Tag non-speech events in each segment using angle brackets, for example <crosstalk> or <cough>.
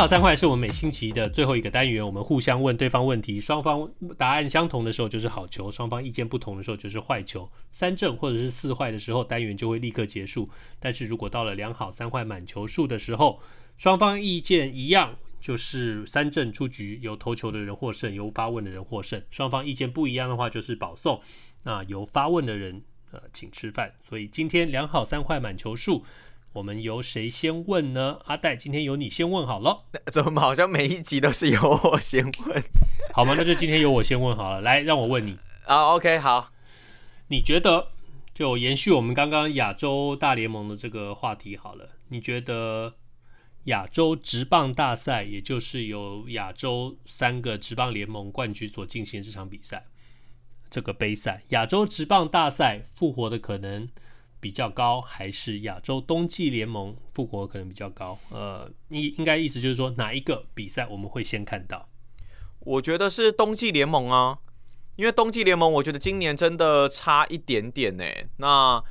好三坏是我们每星期的最后一个单元，我们互相问对方问题，双方答案相同的时候就是好球，双方意见不同的时候就是坏球。三正或者是四坏的时候，单元就会立刻结束。但是如果到了良好三坏满球数的时候，双方意见一样，就是三正出局，由投球的人获胜，由发问的人获胜。双方意见不一样的话，就是保送，那由发问的人呃请吃饭。所以今天良好三坏满球数。我们由谁先问呢？阿戴，今天由你先问好了。<laughs> 怎么好像每一集都是由我先问？好吗？那就今天由我先问好了。来，让我问你啊。OK，好。你觉得就延续我们刚刚亚洲大联盟的这个话题好了。你觉得亚洲职棒大赛，也就是由亚洲三个职棒联盟冠军所进行这场比赛，这个杯赛，亚洲职棒大赛复活的可能比较高，还是亚洲冬季联盟复活可能比较高？呃，应应该意思就是说，哪一个比赛我们会先看到？我觉得是冬季联盟啊，因为冬季联盟我觉得今年真的差一点点呢。那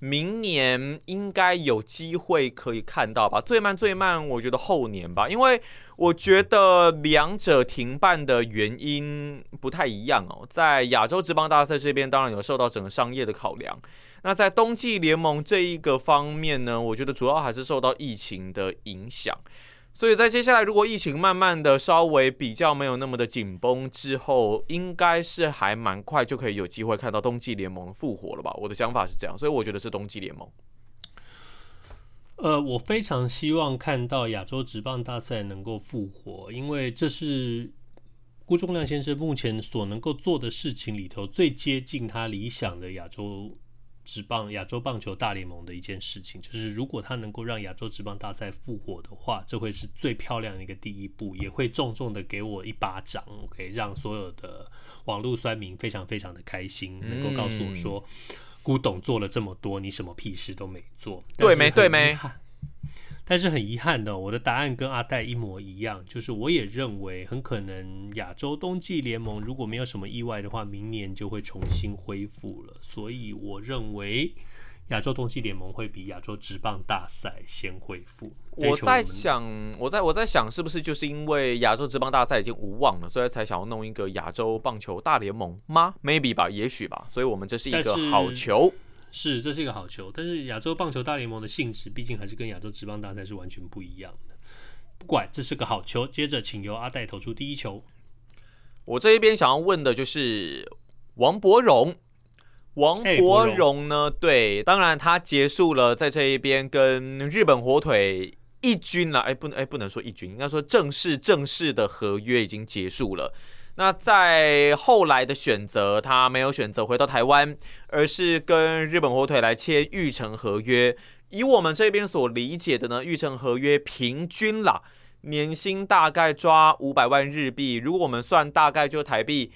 明年应该有机会可以看到吧？最慢最慢，我觉得后年吧，因为我觉得两者停办的原因不太一样哦。在亚洲职棒大赛这边，当然有受到整个商业的考量。那在冬季联盟这一个方面呢，我觉得主要还是受到疫情的影响，所以在接下来如果疫情慢慢的稍微比较没有那么的紧绷之后，应该是还蛮快就可以有机会看到冬季联盟复活了吧？我的想法是这样，所以我觉得是冬季联盟。呃，我非常希望看到亚洲职棒大赛能够复活，因为这是辜仲谅先生目前所能够做的事情里头最接近他理想的亚洲。职棒亚洲棒球大联盟的一件事情，就是如果他能够让亚洲职棒大赛复活的话，这会是最漂亮的一个第一步，也会重重的给我一巴掌，OK，让所有的网络酸民非常非常的开心，能够告诉我说，古董做了这么多，你什么屁事都没做，对没对没？但是很遗憾的，我的答案跟阿戴一模一样，就是我也认为很可能亚洲冬季联盟如果没有什么意外的话，明年就会重新恢复了。所以我认为亚洲冬季联盟会比亚洲职棒大赛先恢复。我在想，我在我在想，是不是就是因为亚洲职棒大赛已经无望了，所以才想要弄一个亚洲棒球大联盟吗？Maybe 吧，也许吧。所以我们这是一个好球。是，这是一个好球，但是亚洲棒球大联盟的性质毕竟还是跟亚洲职棒大赛是完全不一样的。不管这是个好球，接着请由阿戴投出第一球。我这一边想要问的就是王柏荣，王柏荣呢？对，当然他结束了在这一边跟日本火腿一军了，哎，不能，哎，不能说一军，应该说正式正式的合约已经结束了。那在后来的选择，他没有选择回到台湾，而是跟日本火腿来签预成合约。以我们这边所理解的呢，预成合约平均啦，年薪大概抓五百万日币。如果我们算，大概就台币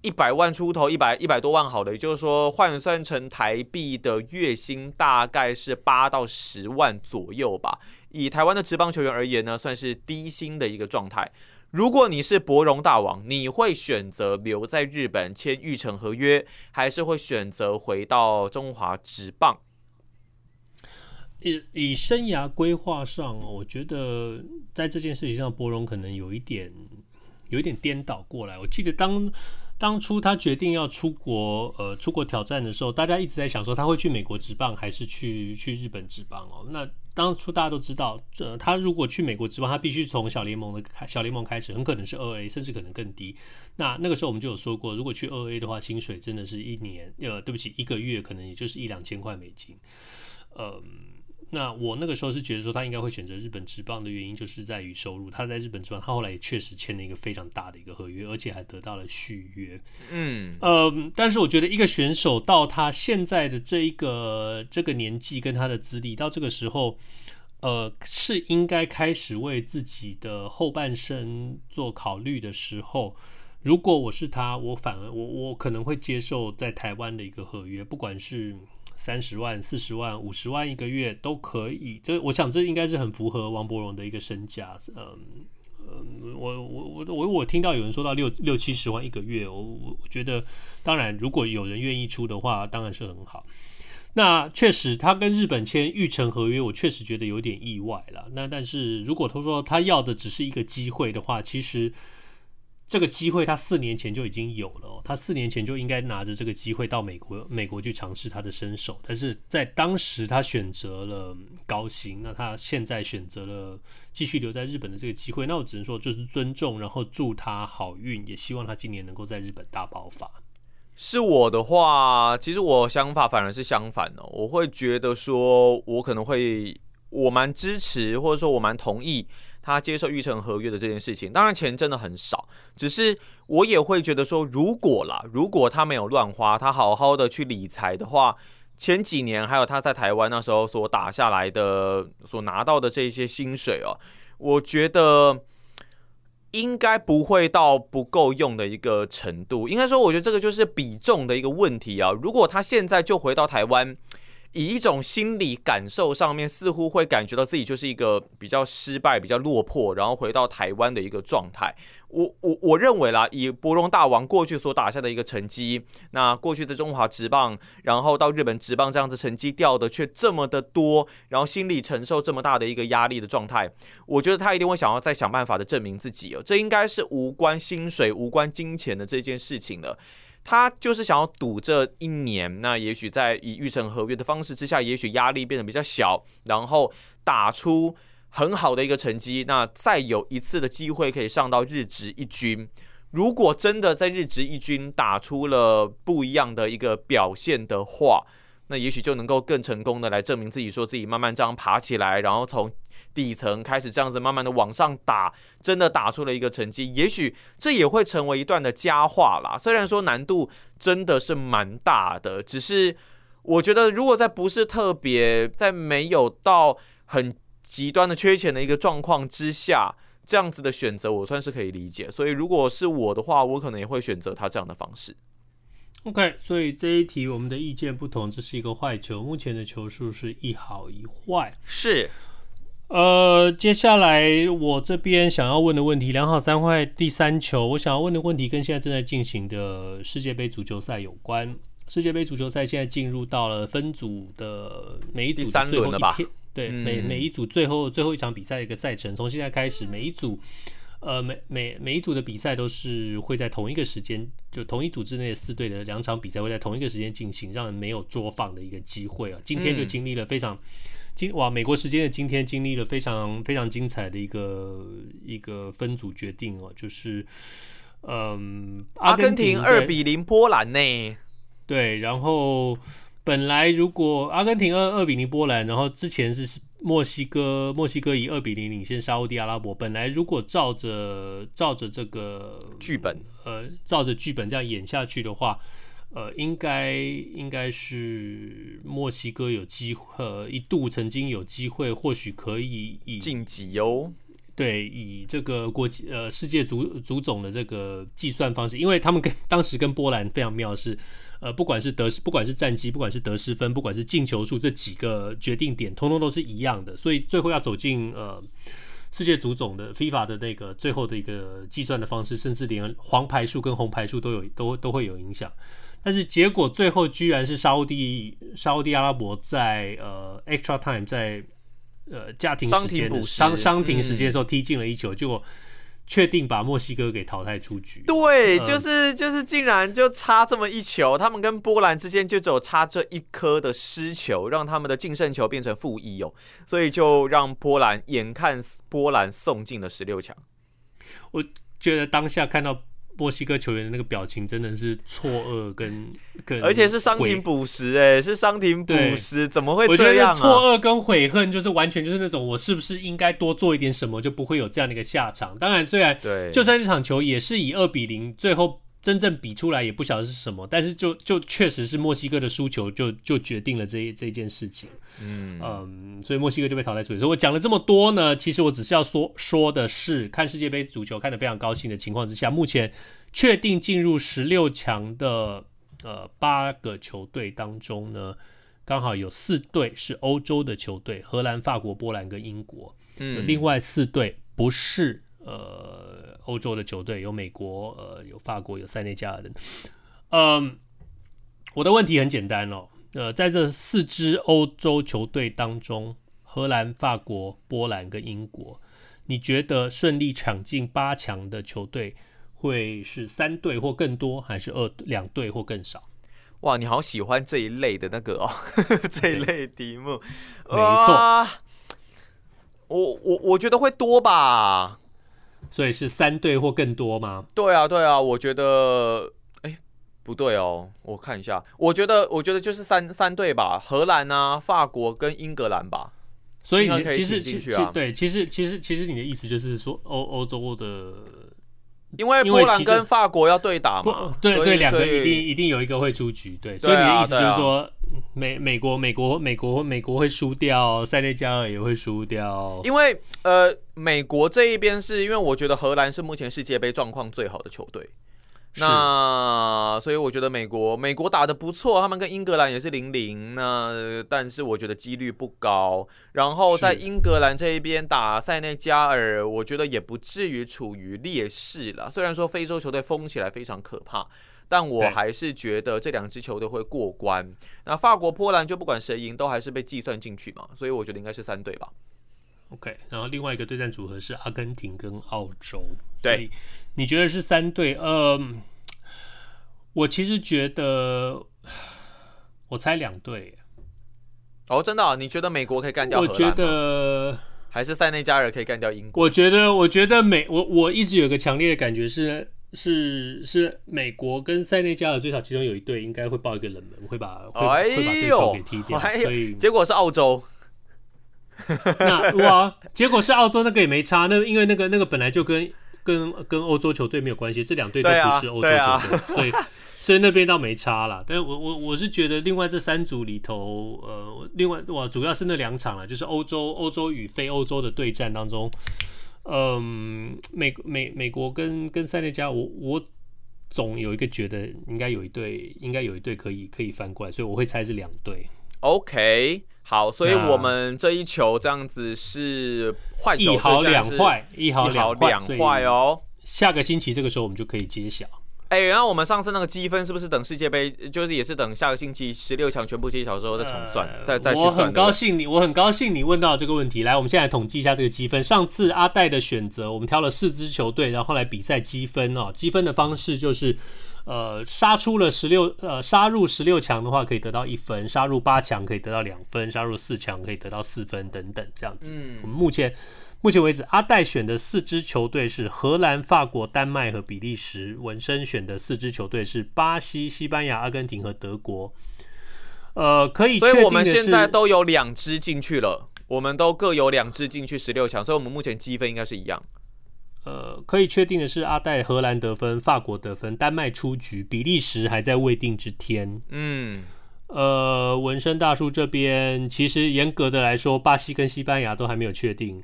一百万出头，一百一百多万好了。也就是说，换算成台币的月薪大概是八到十万左右吧。以台湾的职棒球员而言呢，算是低薪的一个状态。如果你是博荣大王，你会选择留在日本签玉成合约，还是会选择回到中华职棒？以以生涯规划上，我觉得在这件事情上，博荣可能有一点有一点颠倒过来。我记得当当初他决定要出国，呃，出国挑战的时候，大家一直在想说他会去美国职棒，还是去去日本职棒哦？那当初大家都知道，呃，他如果去美国职棒，他必须从小联盟的开小联盟开始，很可能是 <laughs> 二 A，甚至可能更低。那那个时候我们就有说过，如果去二 A 的话，薪水真的是一年，呃，对不起，一个月可能也就是一两千块美金，呃。那我那个时候是觉得说他应该会选择日本职棒的原因，就是在于收入。他在日本职棒，他后来也确实签了一个非常大的一个合约，而且还得到了续约。嗯，呃，但是我觉得一个选手到他现在的这一个这个年纪跟他的资历，到这个时候，呃，是应该开始为自己的后半生做考虑的时候。如果我是他，我反而我我可能会接受在台湾的一个合约，不管是三十万、四十万、五十万一个月都可以。这我想这应该是很符合王柏荣的一个身价。嗯嗯，我我我我我听到有人说到六六七十万一个月，我我觉得当然如果有人愿意出的话，当然是很好。那确实，他跟日本签预成合约，我确实觉得有点意外了。那但是如果他说他要的只是一个机会的话，其实这个机会他四年前就已经有了。他四年前就应该拿着这个机会到美国，美国去尝试他的身手。但是在当时他选择了高薪，那他现在选择了继续留在日本的这个机会，那我只能说就是尊重，然后祝他好运，也希望他今年能够在日本大爆发。是我的话，其实我想法反而是相反的。我会觉得说，我可能会，我蛮支持，或者说我蛮同意他接受育成合约的这件事情。当然钱真的很少，只是我也会觉得说，如果啦，如果他没有乱花，他好好的去理财的话，前几年还有他在台湾那时候所打下来的、所拿到的这些薪水哦，我觉得。应该不会到不够用的一个程度，应该说，我觉得这个就是比重的一个问题啊。如果他现在就回到台湾，以一种心理感受上面，似乎会感觉到自己就是一个比较失败、比较落魄，然后回到台湾的一个状态。我我我认为啦，以柏融大王过去所打下的一个成绩，那过去的中华职棒，然后到日本职棒这样子成绩掉的却这么的多，然后心理承受这么大的一个压力的状态，我觉得他一定会想要再想办法的证明自己哦。这应该是无关薪水、无关金钱的这件事情了。他就是想要赌这一年，那也许在以预成合约的方式之下，也许压力变得比较小，然后打出很好的一个成绩，那再有一次的机会可以上到日职一军。如果真的在日职一军打出了不一样的一个表现的话，那也许就能够更成功的来证明自己，说自己慢慢这样爬起来，然后从。底层开始这样子慢慢的往上打，真的打出了一个成绩，也许这也会成为一段的佳话啦。虽然说难度真的是蛮大的，只是我觉得如果在不是特别在没有到很极端的缺钱的一个状况之下，这样子的选择我算是可以理解。所以如果是我的话，我可能也会选择他这样的方式。OK，所以这一题我们的意见不同，这是一个坏球，目前的球数是一好一坏，是。呃，接下来我这边想要问的问题，两好三坏第三球，我想要问的问题跟现在正在进行的世界杯足球赛有关。世界杯足球赛现在进入到了分组的每一组的最后一天，对，嗯、每每一组最后最后一场比赛的一个赛程，从现在开始，每一组呃每每每一组的比赛都是会在同一个时间，就同一组之内的四队的两场比赛会在同一个时间进行，让人没有作放的一个机会啊。今天就经历了非常。嗯今哇，美国时间的今天经历了非常非常精彩的一个一个分组决定哦，就是嗯，阿根廷二比零波兰呢。对，然后本来如果阿根廷二二比零波兰，然后之前是墨西哥，墨西哥以二比零领先沙乌地阿拉伯。本来如果照着照着这个剧本，呃，照着剧本这样演下去的话。呃，应该应该是墨西哥有机会，呃，一度曾经有机会，或许可以以晋级哟。对，以这个国际呃世界足足总的这个计算方式，因为他们跟当时跟波兰非常妙的是，呃，不管是得不管是战绩，不管是得失分，不管是进球数，这几个决定点，通通都是一样的，所以最后要走进呃世界足总的 FIFA 的那个最后的一个计算的方式，甚至连黄牌数跟红牌数都有都都会有影响。但是结果最后居然是沙乌地沙乌地阿拉伯在呃 extra time 在呃家庭时间伤伤停时间的时候踢进了一球，结果确定把墨西哥给淘汰出局。对，就是就是竟然就差这么一球，他们跟波兰之间就只有差这一颗的失球，让他们的净胜球变成负一哦，所以就让波兰眼看波兰送进了十六强。我觉得当下看到。墨西哥球员的那个表情真的是错愕跟 <laughs> 跟，而且是伤停补时哎，是伤停补时，怎么会这样错愕跟悔恨就是完全就是那种我是不是应该多做一点什么，就不会有这样的一个下场。当然，虽然对，就算这场球也是以二比零最后真正比出来也不晓得是什么，但是就就确实是墨西哥的输球就就决定了这这件事情。嗯嗯，所以墨西哥就被淘汰出去。所以我讲了这么多呢，其实我只是要说说的是，看世界杯足球看得非常高兴的情况之下，目前确定进入十六强的呃八个球队当中呢，刚好有四队是欧洲的球队，荷兰、法国、波兰跟英国。嗯，另外四队不是呃。欧洲的球队有美国，呃，有法国，有塞内加尔的。嗯，我的问题很简单哦，呃，在这四支欧洲球队当中，荷兰、法国、波兰跟英国，你觉得顺利闯进八强的球队会是三队或更多，还是二两队或更少？哇，你好喜欢这一类的那个哦，<laughs> 这一类题目，没错。我我我觉得会多吧。所以是三队或更多吗？对啊，对啊，我觉得，哎，不对哦，我看一下，我觉得，我觉得就是三三队吧，荷兰啊、法国跟英格兰吧。所以你其实其实对，其实其实其实你的意思就是说欧欧洲的，因为波兰跟法国要对打嘛，对对，两个一定一定有一个会出局，对，所以你的意思就是说。美美国美国美国美国会输掉，塞内加尔也会输掉。因为呃，美国这一边是因为我觉得荷兰是目前世界杯状况最好的球队，那所以我觉得美国美国打的不错，他们跟英格兰也是零零，那但是我觉得几率不高。然后在英格兰这一边打塞内加尔，我觉得也不至于处于劣势了。虽然说非洲球队疯起来非常可怕。但我还是觉得这两支球队会过关。那法国、波兰就不管谁赢，都还是被计算进去嘛，所以我觉得应该是三队吧。OK，然后另外一个对战组合是阿根廷跟澳洲。对，你觉得是三队？呃，我其实觉得，我猜两队。哦，真的啊？你觉得美国可以干掉荷兰吗？我觉得还是塞内加尔可以干掉英国？我觉得，我觉得美，我我一直有个强烈的感觉是。是是美国跟塞内加尔最少其中有一队应该会爆一个冷门，会把会，哎、会把对手给踢掉，哎、所以结果是澳洲。<laughs> 那哇，结果是澳洲那个也没差，那因为那个那个本来就跟跟跟欧洲球队没有关系，这两队都不是欧洲球队，啊啊、所以 <laughs> 所以那边倒没差了。但是我我我是觉得另外这三组里头，呃，另外哇主要是那两场了，就是欧洲欧洲与非欧洲的对战当中。嗯，美美美国跟跟塞内加尔，我我总有一个觉得应该有一队，应该有一队可以可以翻过来，所以我会猜是两队。OK，好，所以我们这一球这样子是坏球，一好两坏，一好两坏哦。下个星期这个时候我们就可以揭晓。哎、欸，然后我们上次那个积分是不是等世界杯，就是也是等下个星期十六强全部揭晓之后再重算，呃、再再去算？我很高兴你，我很高兴你问到这个问题。来，我们现在来统计一下这个积分。上次阿戴的选择，我们挑了四支球队，然后来比赛积分哦。积分的方式就是，呃，杀出了十六，呃，杀入十六强的话可以得到一分，杀入八强可以得到两分，杀入四强可以得到四分等等这样子。嗯，我们目前。目前为止，阿戴选的四支球队是荷兰、法国、丹麦和比利时。文生选的四支球队是巴西、西班牙、阿根廷和德国。呃，可以所以我们现在都有两支进去了，我们都各有两支进去十六强，所以我们目前积分应该是一样。呃，可以确定的是，阿戴荷兰得分，法国得分，丹麦出局，比利时还在未定之天。嗯，呃，纹身大叔这边其实严格的来说，巴西跟西班牙都还没有确定。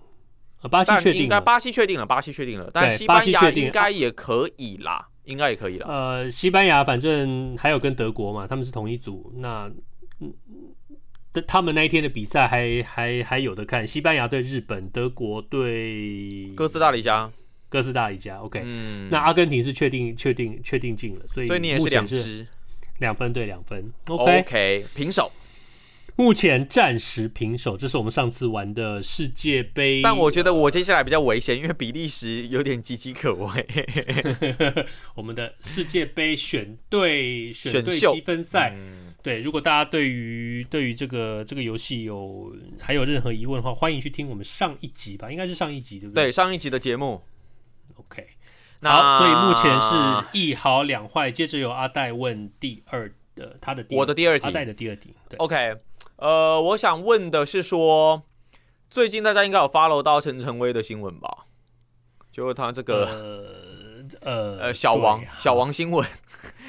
巴西确定了，应该巴西确定了，巴西确定了，但西班牙应该也可以啦，应该也可以了。呃，西班牙反正还有跟德国嘛，他们是同一组，那嗯，他们那一天的比赛还还还有的看，西班牙对日本，德国对哥斯达黎加，哥斯达黎加。OK，嗯，那阿根廷是确定确定确定进了，所以所以你也是两支，两分对两分，OK，, 平手。目前暂时平手，这是我们上次玩的世界杯。但我觉得我接下来比较危险，因为比利时有点岌岌可危。<laughs> <laughs> 我们的世界杯选队选队积分赛，嗯、对，如果大家对于对于这个这个游戏有还有任何疑问的话，欢迎去听我们上一集吧，应该是上一集对不对？对，上一集的节目。OK，那好，所以目前是一好两坏，接着由阿戴问第二的他的第我的第二题，阿戴的第二题。对，OK。呃，我想问的是说，最近大家应该有 follow 到陈晨威的新闻吧？就是他这个，呃，呃呃小王对小王新闻，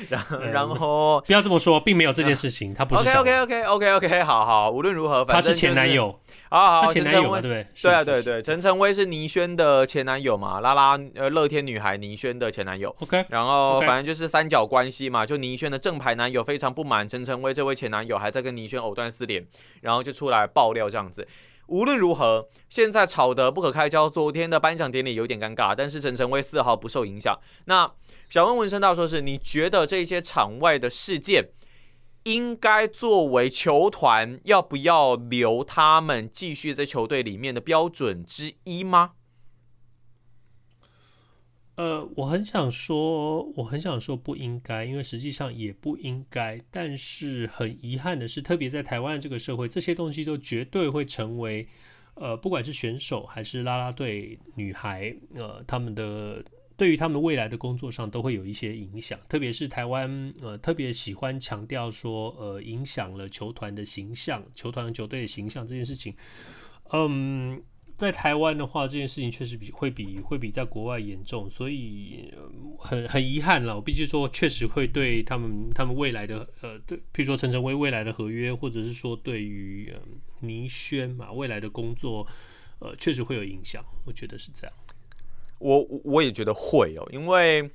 然后、呃、然后不要这么说，并没有这件事情，他不是 OK OK OK OK OK 好好，无论如何，反正、就是、他是前男友。好好，前男友对不对？对啊，对对，陈晨威是倪轩的前男友嘛，拉拉呃乐天女孩倪轩的前男友。OK，然后反正就是三角关系嘛，就倪轩的正牌男友非常不满陈晨威这位前男友还在跟倪轩藕断丝连，然后就出来爆料这样子。无论如何，现在吵得不可开交，昨天的颁奖典礼有点尴尬，但是陈晨威丝毫不受影响。那想问文生大说是，你觉得这些场外的事件？应该作为球团要不要留他们继续在球队里面的标准之一吗？呃，我很想说，我很想说不应该，因为实际上也不应该。但是很遗憾的是，特别在台湾这个社会，这些东西都绝对会成为呃，不管是选手还是啦啦队女孩，呃，他们的。对于他们未来的工作上都会有一些影响，特别是台湾，呃，特别喜欢强调说，呃，影响了球团的形象，球团球队的形象这件事情，嗯，在台湾的话，这件事情确实比会比会比在国外严重，所以很很遗憾了。我必须说，确实会对他们他们未来的，呃，对，譬如说陈晨威未来的合约，或者是说对于倪轩嘛未来的工作，呃，确实会有影响。我觉得是这样。我我也觉得会哦，因为，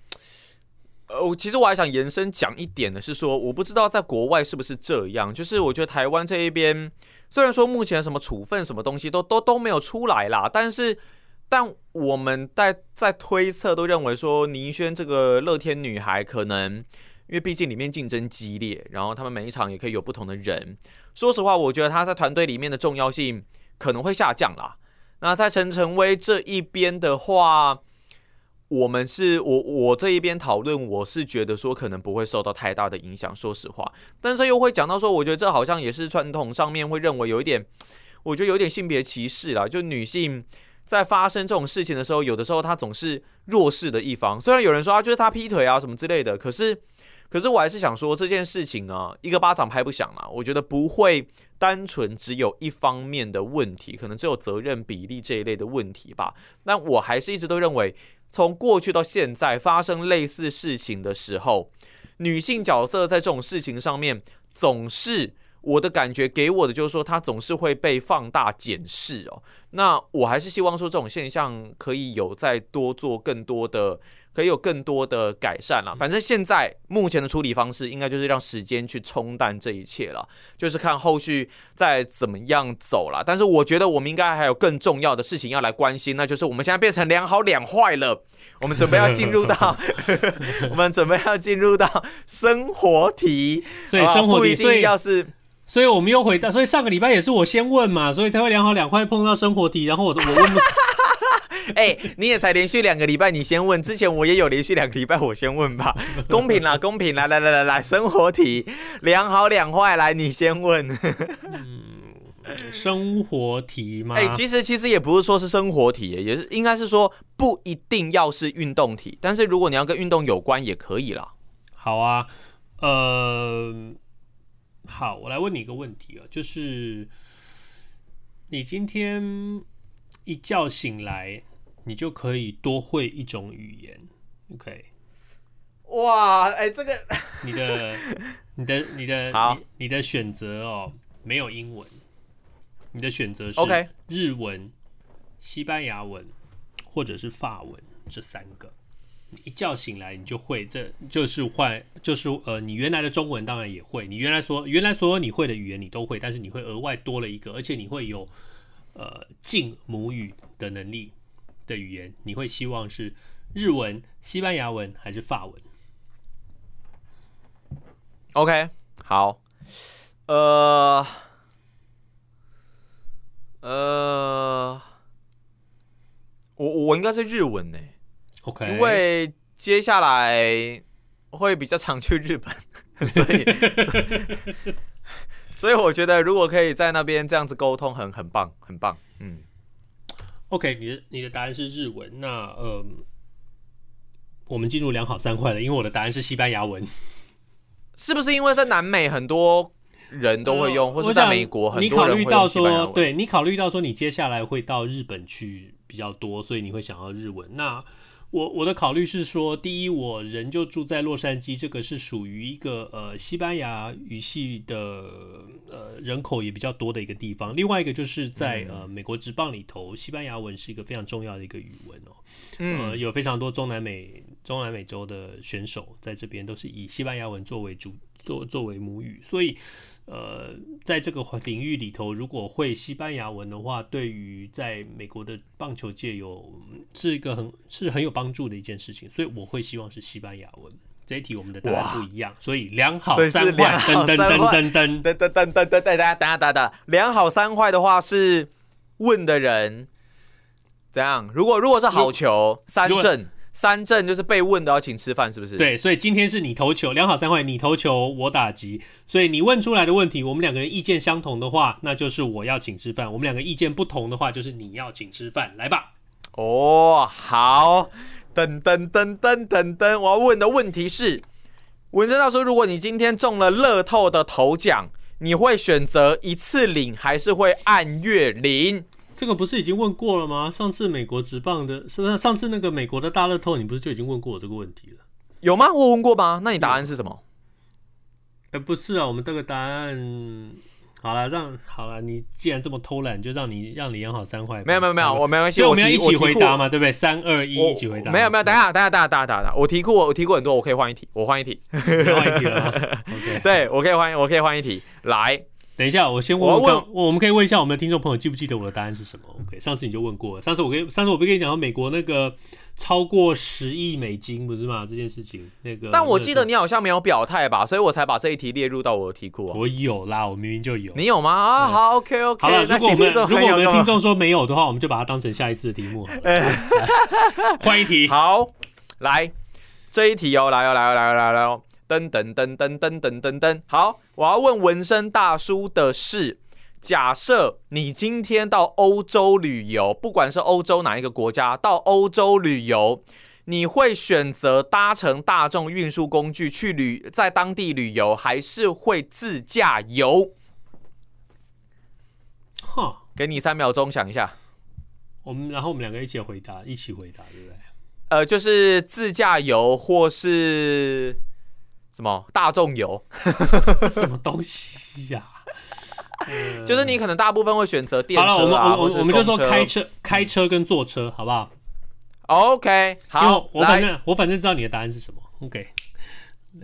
呃，我其实我还想延伸讲一点的是说，我不知道在国外是不是这样，就是我觉得台湾这一边，虽然说目前什么处分什么东西都都都没有出来啦，但是，但我们在在推测都认为说，倪轩这个乐天女孩可能，因为毕竟里面竞争激烈，然后他们每一场也可以有不同的人，说实话，我觉得她在团队里面的重要性可能会下降啦。那在陈晨威这一边的话，我们是我我这一边讨论，我是觉得说可能不会受到太大的影响，说实话。但是又会讲到说，我觉得这好像也是传统上面会认为有一点，我觉得有点性别歧视啦。就女性在发生这种事情的时候，有的时候她总是弱势的一方。虽然有人说啊，就是她劈腿啊什么之类的，可是可是我还是想说这件事情啊，一个巴掌拍不响啦。我觉得不会。单纯只有一方面的问题，可能只有责任比例这一类的问题吧。但我还是一直都认为，从过去到现在发生类似事情的时候，女性角色在这种事情上面，总是我的感觉给我的就是说，她总是会被放大检视哦。那我还是希望说，这种现象可以有再多做更多的。可以有更多的改善了。反正现在目前的处理方式，应该就是让时间去冲淡这一切了，就是看后续再怎么样走了。但是我觉得我们应该还有更重要的事情要来关心，那就是我们现在变成两好两坏了。我们准备要进入到，<laughs> 我们准备要进入到生活题，所以生活题不一定要是，所以我们又回到，所以上个礼拜也是我先问嘛，所以才会两好两坏碰到生活题，然后我我问。<laughs> 哎、欸，你也才连续两个礼拜，你先问。之前我也有连续两个礼拜，我先问吧，<laughs> 公平啦，公平啦，来来来来来，生活题，两好两坏，来你先问。嗯，生活题吗？哎、欸，其实其实也不是说是生活题，也是应该是说不一定要是运动题，但是如果你要跟运动有关也可以啦。好啊，呃，好，我来问你一个问题啊，就是你今天一觉醒来。你就可以多会一种语言，OK？哇，哎、欸，这个你的、<laughs> 你的、你的、好你、你的选择哦，没有英文，你的选择是 OK？日文、西班牙文或者是法文这三个。一觉醒来你就会，这就是换，就是呃，你原来的中文当然也会，你原来说原来所有你会的语言你都会，但是你会额外多了一个，而且你会有呃近母语的能力。的语言，你会希望是日文、西班牙文还是法文？OK，好，呃，呃，我我应该是日文呢，OK，因为接下来会比较常去日本，所以，<laughs> 所以，我觉得如果可以在那边这样子沟通很，很很棒，很棒，嗯。OK，你的你的答案是日文，那呃，我们进入两好三坏了，因为我的答案是西班牙文，是不是因为在南美很多人都会用，呃、或者在美国很？你考虑到说，对你考虑到说你接下来会到日本去比较多，所以你会想要日文。那我我的考虑是说，第一，我人就住在洛杉矶，这个是属于一个呃西班牙语系的呃人口也比较多的一个地方。另外一个就是在呃美国职棒里头，西班牙文是一个非常重要的一个语文哦。呃，有非常多中南美中南美洲的选手在这边都是以西班牙文作为主作作为母语，所以。呃，在这个领域里头，如果会西班牙文的话，对于在美国的棒球界有是一个很是很有帮助的一件事情，所以我会希望是西班牙文。这一题我们的答案不一样，所以两好三坏，噔噔噔噔噔噔噔噔噔噔噔，等下等下等下，两好三坏的话是问的人怎样？如果如果是好球三振。三振就是被问的要请吃饭，是不是？对，所以今天是你投球，两好三坏，你投球我打击，所以你问出来的问题，我们两个人意见相同的话，那就是我要请吃饭；我们两个意见不同的话，就是你要请吃饭。来吧。哦，好，噔噔噔噔噔噔，我要问的问题是，文生大叔，如果你今天中了乐透的头奖，你会选择一次领，还是会按月领？这个不是已经问过了吗？上次美国职棒的，是不是上次那个美国的大乐透，你不是就已经问过我这个问题了？有吗？我问过吗？那你答案是什么？哎，不是啊，我们这个答案好了，让好了，你既然这么偷懒，就让你让你演好三坏。没有没有没有，我没关系，我们要一起回答嘛，对不对？三二一，一起回答。没有没有，等下等下等下等下等下，我提库我提过很多，我可以换一题，我换一题，换一题了。<laughs> OK，对我可以换，我可以换一题来。等一下，我先问问，我，问我，们可以问一下我们的听众朋友记不记得我的答案是什么？OK，上次你就问过了，上次我跟上次我不跟你讲到美国那个超过十亿美金不是吗？这件事情那个，但我记得你好像没有表态吧，所以我才把这一题列入到我的题库啊。我有啦，我明明就有。你有吗？啊，好，OK OK。好了，如果我们如果我们的听众说没有的话，我们就把它当成下一次的题目好了。<laughs> 换一题。好，来这一题哦，来哦，来哦，来哦，来哦。噔噔噔噔噔噔噔噔，好，我要问纹身大叔的是：假设你今天到欧洲旅游，不管是欧洲哪一个国家，到欧洲旅游，你会选择搭乘大众运输工具去旅，在当地旅游，还是会自驾游？哈，给你三秒钟想一下。我们然后我们两个一起回答，一起回答，对不对？呃，就是自驾游，或是。什么大众油？<laughs> 什么东西呀、啊？<laughs> 就是你可能大部分会选择电车、啊、好了，我们就说开车、开车跟坐车，好不好？OK，好，我反正我反正知道你的答案是什么。OK，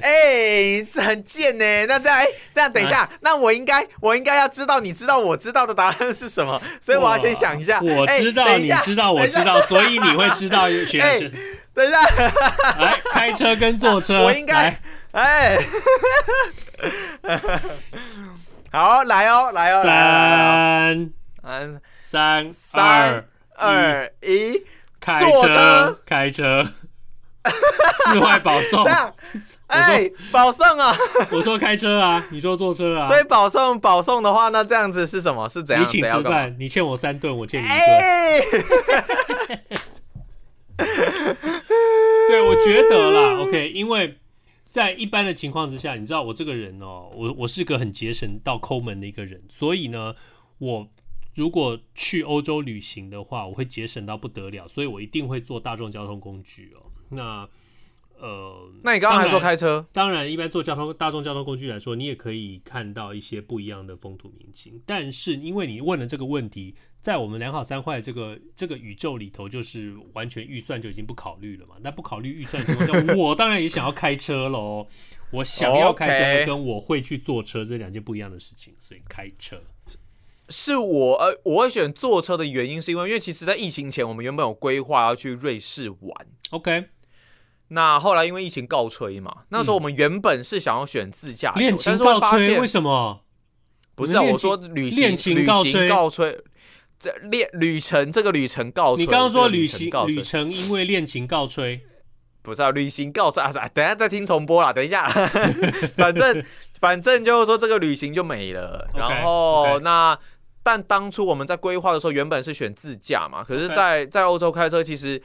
哎、欸，这很贱呢。那这样，哎、欸，这样等一下，啊、那我应该我应该要知道你知道我知道的答案是什么，所以我要先想一下。我知道、欸，你知道，我知道，所以你会知道选的是。<laughs> 等一下，来开车跟坐车，我应该。哎，<laughs> 好，来哦，来哦，三，嗯，三，三，二，一，开车，开车，<laughs> 四坏保送，哎，保送啊！我说开车啊，你说坐车啊，所以保送，保送的话，那这样子是什么？是怎样？你请吃饭，你欠我三顿，我欠你一顿。<laughs> 对，我觉得啦，OK，因为。在一般的情况之下，你知道我这个人哦，我我是个很节省到抠门的一个人，所以呢，我如果去欧洲旅行的话，我会节省到不得了，所以我一定会坐大众交通工具哦。那呃，那你刚刚还说开车？当然，一般坐交通大众交通工具来说，你也可以看到一些不一样的风土民情。但是因为你问了这个问题。在我们两好三坏这个这个宇宙里头，就是完全预算就已经不考虑了嘛。那不考虑预算的情况下，我当然也想要开车喽。我想要开车，跟我会去坐车这两件不一样的事情，所以开车是我呃，我会选坐车的原因是因为，因为其实在疫情前，我们原本有规划要去瑞士玩。OK，那后来因为疫情告吹嘛，那时候我们原本是想要选自驾游，恋情告吹，为什么？不是啊，我说旅行旅行告吹，告吹。这恋旅程，这个旅程告吹。你刚刚说旅行旅程因为恋情告吹，不是啊？旅行告吹啊！等下再听重播啦。等一下，<laughs> 反正反正就是说这个旅行就没了。Okay, 然后 okay. 那但当初我们在规划的时候，原本是选自驾嘛。可是在，在在欧洲开车，其实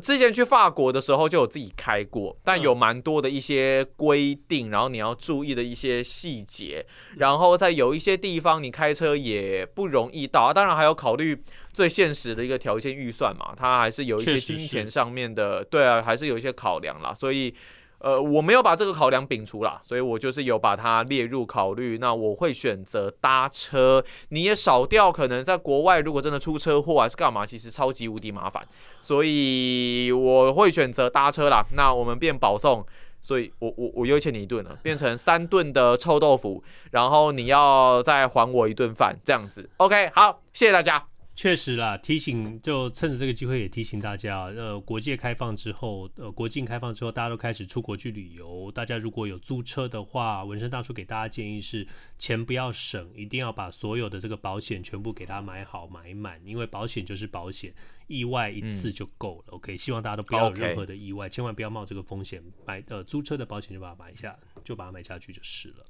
之前去法国的时候就有自己开过，但有蛮多的一些规定，然后你要注意的一些细节，然后在有一些地方你开车也不容易到啊。当然还要考虑最现实的一个条件预算嘛，它还是有一些金钱上面的，对啊，还是有一些考量啦，所以。呃，我没有把这个考量摒除啦，所以我就是有把它列入考虑。那我会选择搭车，你也少掉可能在国外如果真的出车祸还是干嘛，其实超级无敌麻烦，所以我会选择搭车啦。那我们变保送，所以我我我又欠你一顿了，变成三顿的臭豆腐，然后你要再还我一顿饭，这样子。OK，好，谢谢大家。确实啦，提醒就趁着这个机会也提醒大家，呃，国界开放之后，呃，国境开放之后，大家都开始出国去旅游。大家如果有租车的话，纹身大叔给大家建议是，钱不要省，一定要把所有的这个保险全部给他买好买满，因为保险就是保险，意外一次就够了。嗯、OK，希望大家都不要有任何的意外.千万不要冒这个风险买呃租车的保险就把它买下，就把它买下去就是了。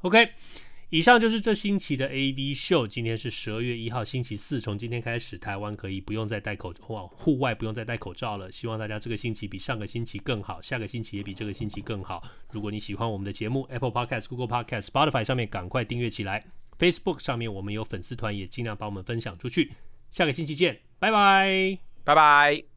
OK。以上就是这星期的 AV 秀。今天是十二月一号，星期四。从今天开始，台湾可以不用再戴口罩，户外不用再戴口罩了。希望大家这个星期比上个星期更好，下个星期也比这个星期更好。如果你喜欢我们的节目，Apple Podcast、Google Podcast、Spotify 上面赶快订阅起来。Facebook 上面我们有粉丝团，也尽量帮我们分享出去。下个星期见，拜拜，拜拜。